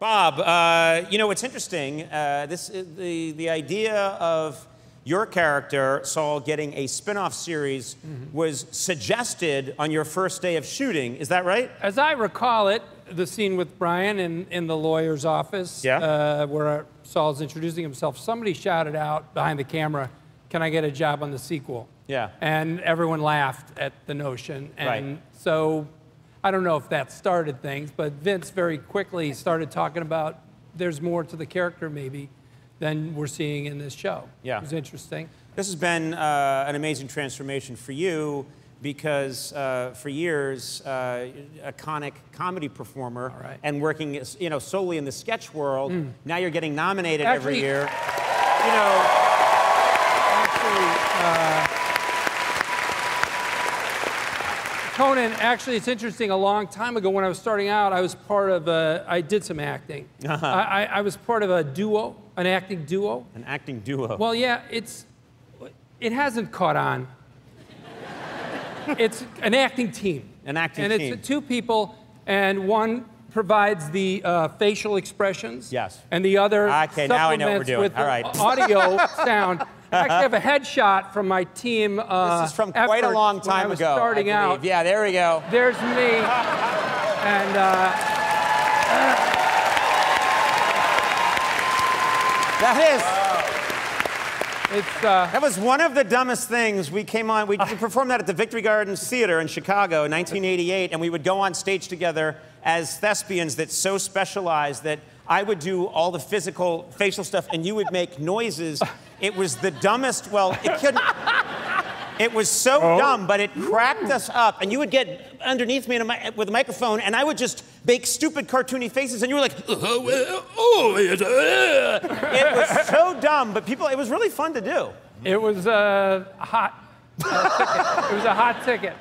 Bob, uh, you know, it's interesting. Uh, this, the, the idea of your character, Saul, getting a spin off series mm-hmm. was suggested on your first day of shooting. Is that right? As I recall it, the scene with Bryan in, in the lawyer's office, yeah. uh, where Saul's introducing himself, somebody shouted out behind the camera, Can I get a job on the sequel? Yeah. And everyone laughed at the notion. And right. so I don't know if that started things, but Vince very quickly started talking about there's more to the character maybe than we're seeing in this show. Yeah. It was interesting. This has been uh, an amazing transformation for you because uh, for years, uh, iconic comedy performer right. and working you know, solely in the sketch world, mm. now you're getting nominated actually, every year. You know, actually, uh, Conan, actually, it's interesting. A long time ago, when I was starting out, I was part of a, I did some acting. Uh-huh. I, I, was part of a duo, an acting duo. An acting duo. Well, yeah, it's, it hasn't caught on. it's an acting team. An acting and team. And it's two people, and one provides the uh, facial expressions. Yes. And the other okay, now I know what we're doing. with All right. audio sound. I actually have a headshot from my team. Uh, this is from quite a long time when I was ago. Starting out. Yeah, there we go. There's me. and uh, that is. It's, uh, that was one of the dumbest things. We came on, we, we performed that at the Victory Gardens Theater in Chicago in 1988, and we would go on stage together as thespians that so specialized that I would do all the physical, facial stuff, and you would make noises. It was the dumbest, well, it couldn't. It was so oh. dumb, but it cracked us up. And you would get underneath me a, with a microphone, and I would just make stupid cartoony faces, and you were like, oh, oh, it was so dumb, but people, it was really fun to do. It was a hot uh, ticket. It was a hot ticket.